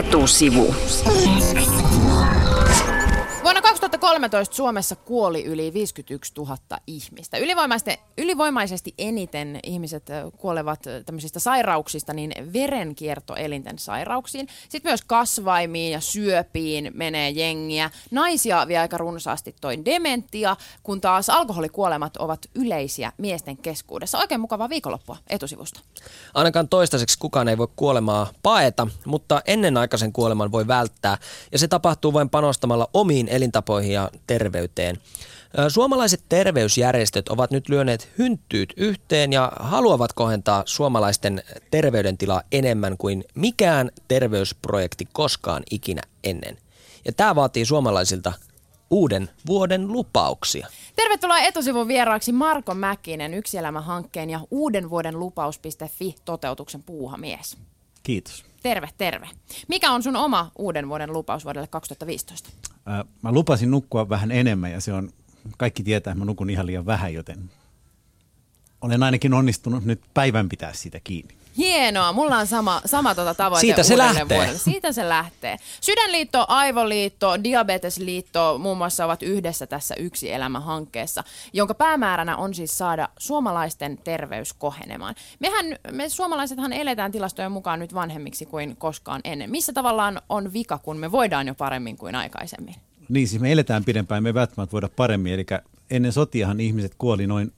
Etusivu. Vuonna 2013 Suomessa kuoli yli 51 000 ihmistä. Ylivoimaisesti, ylivoimaisesti eniten ihmiset kuolevat tämmöisistä sairauksista, niin verenkiertoelinten sairauksiin. Sitten myös kasvaimiin ja syöpiin menee jengiä. Naisia vie aika runsaasti toi dementia, kun taas alkoholikuolemat ovat yleisiä miesten keskuudessa. Oikein mukavaa viikonloppua etusivusta. Ainakaan toistaiseksi kukaan ei voi kuolemaa paeta, mutta ennenaikaisen kuoleman voi välttää. Ja se tapahtuu vain panostamalla omiin elintapoihin terveyteen. Suomalaiset terveysjärjestöt ovat nyt lyöneet hynttyyt yhteen ja haluavat kohentaa suomalaisten terveydentilaa enemmän kuin mikään terveysprojekti koskaan ikinä ennen. Ja tämä vaatii suomalaisilta uuden vuoden lupauksia. Tervetuloa etusivun vieraaksi Marko Mäkinen, Yksi elämä-hankkeen ja uuden vuoden lupaus.fi toteutuksen puuhamies. Kiitos. Terve, terve. Mikä on sun oma uuden vuoden lupaus vuodelle 2015? Mä lupasin nukkua vähän enemmän ja se on, kaikki tietää, että mä nukun ihan liian vähän, joten olen ainakin onnistunut nyt päivän pitää siitä kiinni. Hienoa, mulla on sama, sama tota tavoite Siitä se lähtee. Vuodelle. Siitä se lähtee. Sydänliitto, Aivoliitto, Diabetesliitto muun muassa ovat yhdessä tässä Yksi elämä-hankkeessa, jonka päämääränä on siis saada suomalaisten terveys kohenemaan. Mehän, me suomalaisethan eletään tilastojen mukaan nyt vanhemmiksi kuin koskaan ennen. Missä tavallaan on vika, kun me voidaan jo paremmin kuin aikaisemmin? Niin, siis me eletään pidempään, me ei välttämättä voida paremmin. Eli ennen sotiahan ihmiset kuoli noin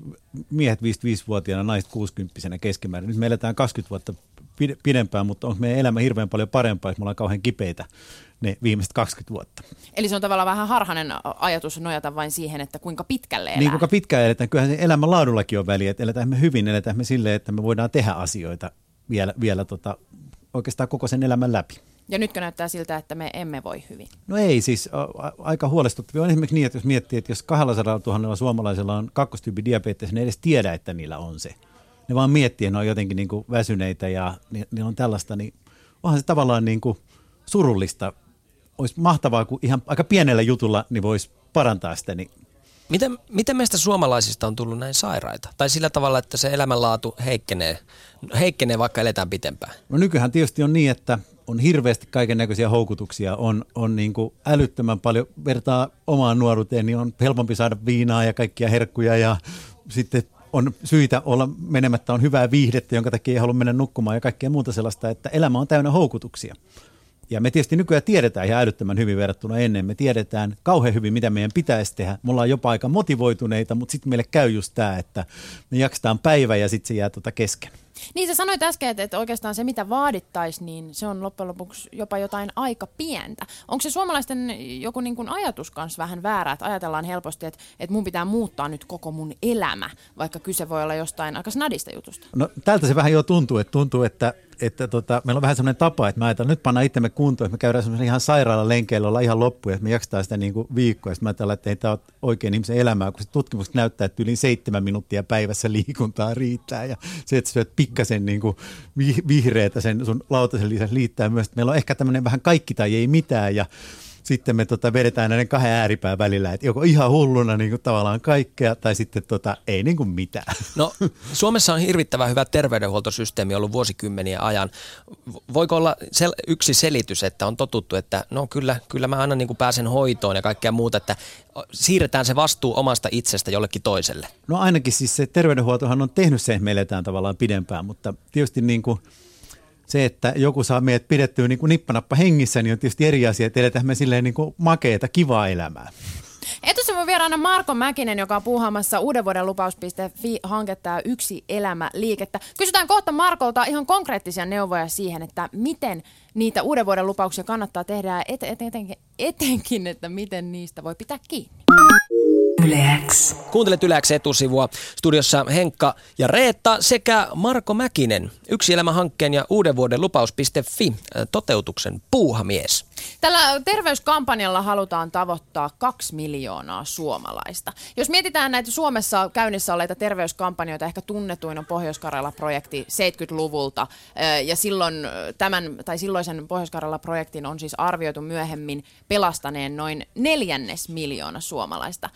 miehet 55-vuotiaana, naiset 60 keskimäärin. Nyt me eletään 20 vuotta pide- pidempään, mutta onko meidän elämä hirveän paljon parempaa, jos me ollaan kauhean kipeitä ne viimeiset 20 vuotta. Eli se on tavallaan vähän harhainen ajatus nojata vain siihen, että kuinka pitkälle elää. Niin kuinka pitkään eletään, kyllähän se elämän laadullakin on väliä, että eletään me hyvin, eletään me silleen, että me voidaan tehdä asioita vielä, vielä tota, oikeastaan koko sen elämän läpi. Ja nytkö näyttää siltä, että me emme voi hyvin? No ei, siis a, a, aika huolestuttavia on esimerkiksi niin, että jos miettii, että jos 200 000 suomalaisella on kakkostyyppi diabetes, ne ei edes tiedä, että niillä on se. Ne vaan miettii, että ne on jotenkin niin kuin väsyneitä ja ni, niillä on tällaista, niin onhan se tavallaan niin kuin surullista. Olisi mahtavaa, kun ihan aika pienellä jutulla niin voisi parantaa sitä, niin Miten, miten meistä suomalaisista on tullut näin sairaita? Tai sillä tavalla, että se elämänlaatu heikkenee, heikkenee vaikka eletään pitempään? No nykyään tietysti on niin, että on hirveästi kaiken näköisiä houkutuksia, on, on niin kuin älyttömän paljon, vertaa omaan nuoruuteen, niin on helpompi saada viinaa ja kaikkia herkkuja ja sitten on syitä olla menemättä, on hyvää viihdettä, jonka takia ei halua mennä nukkumaan ja kaikkea muuta sellaista, että elämä on täynnä houkutuksia. Ja me tietysti nykyään tiedetään ihan älyttömän hyvin verrattuna ennen. Me tiedetään kauhean hyvin, mitä meidän pitäisi tehdä. Me ollaan jopa aika motivoituneita, mutta sitten meille käy just tämä, että me jaksetaan päivä ja sitten se jää tuota kesken. Niin sä sanoit äsken, että, että oikeastaan se mitä vaadittaisiin, niin se on loppujen lopuksi jopa jotain aika pientä. Onko se suomalaisten joku niin kuin ajatus kanssa vähän väärä, että ajatellaan helposti, että, että mun pitää muuttaa nyt koko mun elämä, vaikka kyse voi olla jostain aika snadista jutusta? No tältä se vähän jo tuntuu, että tuntuu, että, että tota, meillä on vähän semmoinen tapa, että mä ajatellaan, nyt pannaan itsemme kuntoon, että me käydään semmoisen ihan sairaala lenkeillä, olla ihan loppuja, että me jaksetaan sitä niin viikkoa, ja sitten mä ajatellaan, että ei tämä ole oikein ihmisen elämää, kun se tutkimukset näyttää, että yli seitsemän minuuttia päivässä liikuntaa riittää, ja se, että syöt pikkasen niin vihreätä sen sun lautasen lisäksi liittää myös, että meillä on ehkä tämmöinen vähän kaikki tai ei mitään, ja sitten me tota vedetään näiden kahden ääripään välillä, että joko ihan hulluna niin kuin tavallaan kaikkea, tai sitten tota, ei niin kuin mitään. No Suomessa on hirvittävän hyvä terveydenhuoltosysteemi ollut vuosikymmenien ajan. Voiko olla sel- yksi selitys, että on totuttu, että no kyllä, kyllä mä aina niin kuin pääsen hoitoon ja kaikkea muuta, että siirretään se vastuu omasta itsestä jollekin toiselle? No ainakin siis se terveydenhuoltohan on tehnyt sen, että me eletään tavallaan pidempään, mutta tietysti niin kuin se, että joku saa meidät pidettyä niin kuin nippanappa hengissä, niin on tietysti eri asia, että eletään me silleen niin kuin makeeta, kivaa elämää. Etusivun vieraana Marko Mäkinen, joka on puuhaamassa uuden vuoden lupaus.fi hanketta ja yksi elämä liikettä. Kysytään kohta Markolta ihan konkreettisia neuvoja siihen, että miten niitä uuden vuoden lupauksia kannattaa tehdä ja et, et, etenkin, etenkin, että miten niistä voi pitää kiinni. Yleäks. Kuuntelet Yleäks etusivua. Studiossa Henkka ja Reetta sekä Marko Mäkinen, Yksi elämä-hankkeen ja uuden vuoden lupaus.fi toteutuksen puuhamies. Tällä terveyskampanjalla halutaan tavoittaa kaksi miljoonaa suomalaista. Jos mietitään näitä Suomessa käynnissä olleita terveyskampanjoita, ehkä tunnetuin on Pohjois-Karjala-projekti 70-luvulta. Ja silloin tämän, tai silloisen Pohjois-Karjala-projektin on siis arvioitu myöhemmin pelastaneen noin neljännes miljoona suomalaista.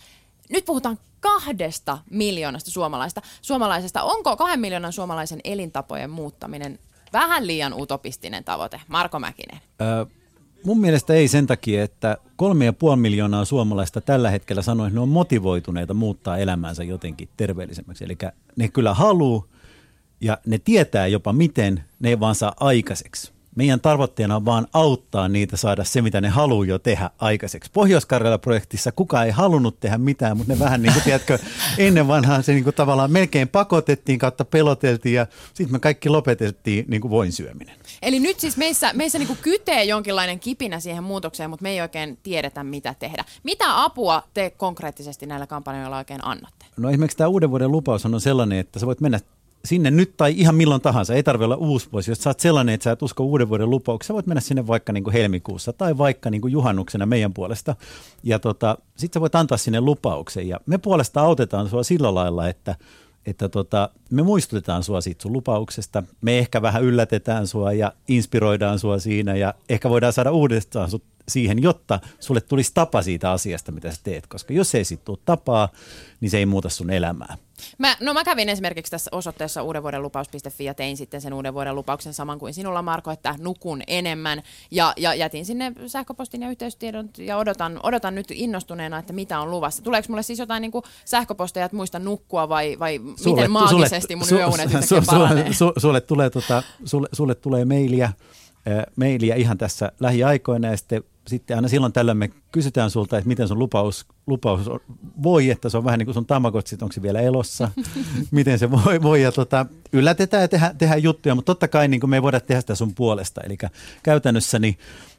Nyt puhutaan kahdesta miljoonasta suomalaista. suomalaisesta. Onko kahden miljoonan suomalaisen elintapojen muuttaminen vähän liian utopistinen tavoite? Marko Mäkinen. Ö, mun mielestä ei sen takia, että kolme ja puoli miljoonaa suomalaista tällä hetkellä sanoo, että ne on motivoituneita muuttaa elämäänsä jotenkin terveellisemmäksi. Eli ne kyllä haluaa ja ne tietää jopa miten, ne ei vaan saa aikaiseksi meidän tavoitteena on vaan auttaa niitä saada se, mitä ne haluaa jo tehdä aikaiseksi. pohjois projektissa kukaan ei halunnut tehdä mitään, mutta ne vähän niin kuin, tiedätkö, ennen vanhaa se niin kuin tavallaan melkein pakotettiin kautta peloteltiin ja sitten me kaikki lopetettiin niin kuin voin syöminen. Eli nyt siis meissä, meissä niin kuin kytee jonkinlainen kipinä siihen muutokseen, mutta me ei oikein tiedetä, mitä tehdä. Mitä apua te konkreettisesti näillä kampanjoilla oikein annatte? No esimerkiksi tämä uuden vuoden lupaus on sellainen, että sä voit mennä sinne nyt tai ihan milloin tahansa, ei tarvitse olla uusi vuosi. Jos sä oot sellainen, että sä et usko uuden vuoden lupauksia, voit mennä sinne vaikka niin kuin helmikuussa tai vaikka niin kuin juhannuksena meidän puolesta. Ja tota, sit sä voit antaa sinne lupauksen ja me puolesta autetaan sua sillä lailla, että että tota, me muistutetaan sua siitä sun lupauksesta, me ehkä vähän yllätetään sua ja inspiroidaan sua siinä ja ehkä voidaan saada uudestaan sut siihen, jotta sulle tulisi tapa siitä asiasta, mitä sä teet, koska jos ei sit tule tapaa, niin se ei muuta sun elämää. Mä, no mä kävin esimerkiksi tässä osoitteessa uudenvuodenlupaus.fi ja tein sitten sen uuden vuoden lupauksen saman kuin sinulla Marko, että nukun enemmän ja, ja jätin sinne sähköpostin ja yhteystiedot ja odotan, odotan nyt innostuneena, että mitä on luvassa. Tuleeko mulle siis jotain niin sähköposteja, että muista nukkua vai, vai sulle, miten maagisesti mun sulle, yöunet su, su, sulle, su, sulle, tulee, tota, sulle, sulle tulee mailia, äh, mailia ihan tässä lähiaikoina ja sitten sitten aina silloin tällöin me kysytään sulta, että miten sun lupaus, lupaus voi, että se on vähän niin kuin sun tamagotsit, onko se vielä elossa, miten se voi, voi ja tota, yllätetään ja tehdään, tehdään juttuja, mutta totta kai niin kuin me ei voida tehdä sitä sun puolesta, eli käytännössä niin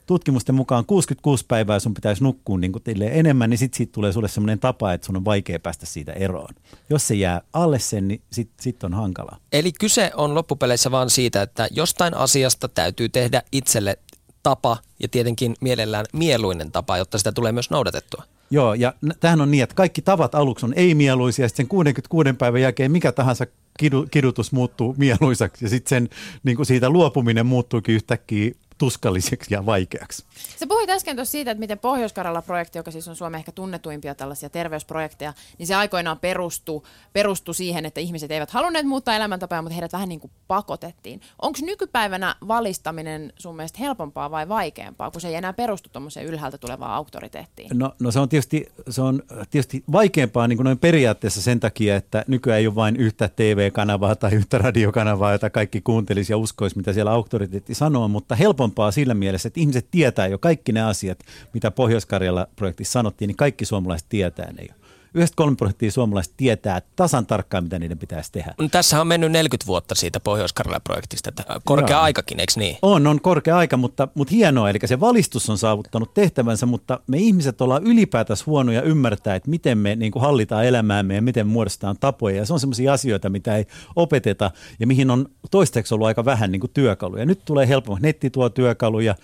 tutkimusten mukaan 66 päivää sun pitäisi nukkua niin kuin enemmän, niin sitten siitä tulee sulle sellainen tapa, että sun on vaikea päästä siitä eroon. Jos se jää alle sen, niin sitten sit on hankala. Eli kyse on loppupeleissä vaan siitä, että jostain asiasta täytyy tehdä itselle tapa ja tietenkin mielellään mieluinen tapa, jotta sitä tulee myös noudatettua. Joo, ja tähän on niin, että kaikki tavat aluksi on ei-mieluisia, ja sen 66 päivän jälkeen mikä tahansa kidu, kidutus muuttuu mieluisaksi, ja sitten niin siitä luopuminen muuttuukin yhtäkkiä tuskalliseksi ja vaikeaksi. Sä puhuit äsken tuossa siitä, että miten pohjois projekti joka siis on Suomen ehkä tunnetuimpia tällaisia terveysprojekteja, niin se aikoinaan perustui, perustui siihen, että ihmiset eivät halunneet muuttaa elämäntapaa, mutta heidät vähän niin kuin pakotettiin. Onko nykypäivänä valistaminen sun mielestä helpompaa vai vaikeampaa, kun se ei enää perustu tuommoiseen ylhäältä tulevaan auktoriteettiin? No, no se on tietysti, se on tietysti vaikeampaa niin kuin noin periaatteessa sen takia, että nykyään ei ole vain yhtä TV-kanavaa tai yhtä radiokanavaa, jota kaikki kuuntelisi ja uskoisi, mitä siellä auktoriteetti sanoo, mutta helpompi helpompaa sillä mielessä, että ihmiset tietää jo kaikki ne asiat, mitä Pohjois-Karjala-projektissa sanottiin, niin kaikki suomalaiset tietää ne jo. 93 prosenttia suomalaiset tietää tasan tarkkaan, mitä niiden pitäisi tehdä. No, tässä on mennyt 40 vuotta siitä pohjois projektista korkea Joo. aikakin, eikö niin? On, on korkea aika, mutta, mutta hienoa. Eli se valistus on saavuttanut tehtävänsä, mutta me ihmiset ollaan ylipäätänsä huonoja ymmärtää, että miten me niin kuin hallitaan elämäämme ja miten muodostetaan tapoja. Ja se on sellaisia asioita, mitä ei opeteta ja mihin on toistaiseksi ollut aika vähän niin kuin työkaluja. Nyt tulee helpommin. Netti tuo työkaluja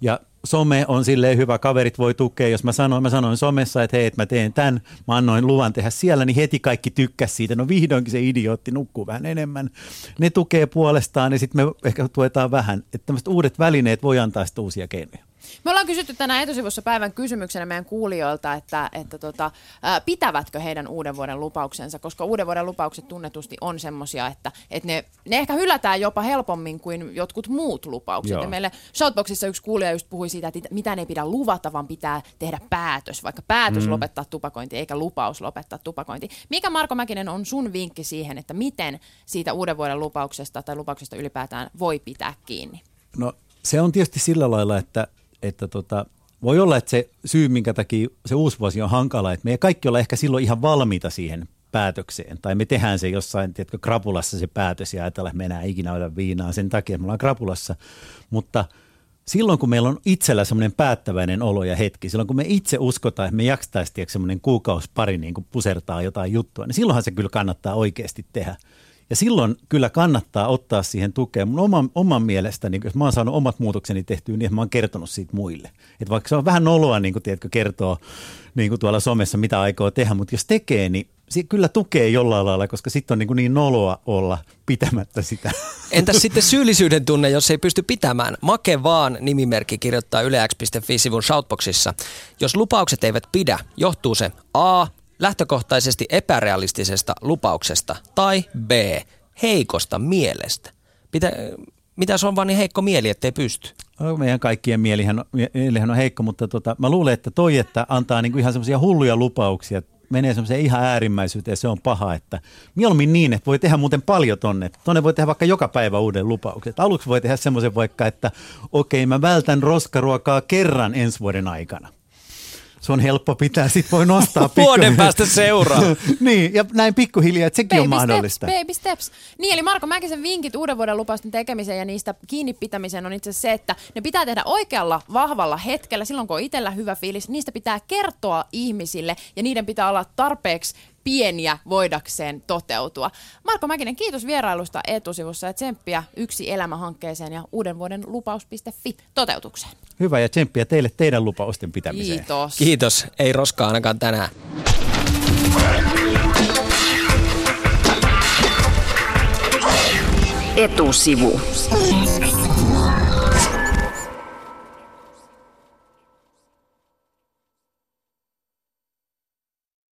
ja some on silleen hyvä, kaverit voi tukea. Jos mä sanoin, mä sanoin somessa, että hei, että mä teen tämän, mä annoin luvan tehdä siellä, niin heti kaikki tykkäs siitä. No vihdoinkin se idiootti nukkuu vähän enemmän. Ne tukee puolestaan ja sitten me ehkä tuetaan vähän. Että tämmöiset uudet välineet voi antaa sitten uusia keinoja. Me ollaan kysytty tänään etusivussa päivän kysymyksenä meidän kuulijoilta, että, että tota, ää, pitävätkö heidän uuden vuoden lupauksensa, koska uuden vuoden lupaukset tunnetusti on semmoisia, että, että ne, ne ehkä hylätään jopa helpommin kuin jotkut muut lupaukset. Joo. Ja meille Shoutboxissa yksi kuulija just puhui siitä, että mitä ne ei pidä luvata, vaan pitää tehdä päätös, vaikka päätös mm. lopettaa tupakointi eikä lupaus lopettaa tupakointi. Mikä Marko Mäkinen on sun vinkki siihen, että miten siitä uuden vuoden lupauksesta tai lupauksesta ylipäätään voi pitää kiinni? No se on tietysti sillä lailla, että että tota, voi olla, että se syy, minkä takia se uusi vuosi on hankala, että me kaikki olla ehkä silloin ihan valmiita siihen päätökseen. Tai me tehdään se jossain, tiedätkö, krapulassa se päätös ja ajatellaan, että me enää ikinä oida viinaa sen takia, että me ollaan krapulassa. Mutta silloin, kun meillä on itsellä semmoinen päättäväinen olo ja hetki, silloin kun me itse uskotaan, että me jaksaisi semmoinen kuukausi pari niin kuin pusertaa jotain juttua, niin silloinhan se kyllä kannattaa oikeasti tehdä. Ja silloin kyllä kannattaa ottaa siihen tukea. Mun oman, oman mielestäni, jos mä oon saanut omat muutokseni tehtyä, niin mä oon kertonut siitä muille. Että vaikka se on vähän noloa, niin kuin tiedätkö, kertoo niin kuin tuolla somessa, mitä aikoo tehdä, mutta jos tekee, niin se kyllä tukee jollain lailla, koska sitten on niin, kuin niin noloa olla pitämättä sitä. Entäs sitten syyllisyyden tunne, jos ei pysty pitämään? Make vaan nimimerkki kirjoittaa ylex.fi-sivun shoutboxissa. Jos lupaukset eivät pidä, johtuu se A lähtökohtaisesti epärealistisesta lupauksesta tai B, heikosta mielestä. Pitä, mitä se on vaan niin heikko mieli, ettei pysty? No, meidän kaikkien mielihän mielihän on heikko, mutta tota, mä luulen, että toi, että antaa niinku ihan semmoisia hulluja lupauksia, menee semmoiseen ihan äärimmäisyyteen, se on paha, että mieluummin niin, että voi tehdä muuten paljon tonne. Tonne voi tehdä vaikka joka päivä uuden lupauksen. Aluksi voi tehdä semmoisen vaikka, että okei, mä vältän roskaruokaa kerran ensi vuoden aikana se on helppo pitää, sit voi nostaa pikku... Vuoden päästä seuraa. niin, ja näin pikkuhiljaa, että sekin baby on mahdollista. Steps, baby steps. Niin, eli Marko Mäkisen vinkit uuden vuoden lupausten tekemiseen ja niistä kiinni pitämiseen on itse asiassa se, että ne pitää tehdä oikealla, vahvalla hetkellä, silloin kun on itsellä hyvä fiilis. Niistä pitää kertoa ihmisille ja niiden pitää olla tarpeeksi pieniä voidakseen toteutua. Marko Mäkinen, kiitos vierailusta etusivussa ja tsemppiä Yksi elämä-hankkeeseen ja uuden vuoden lupaus.fi toteutukseen. Hyvä ja tsemppiä teille teidän lupausten pitämiseen. Kiitos. Kiitos, ei roskaa ainakaan tänään. Etusivu.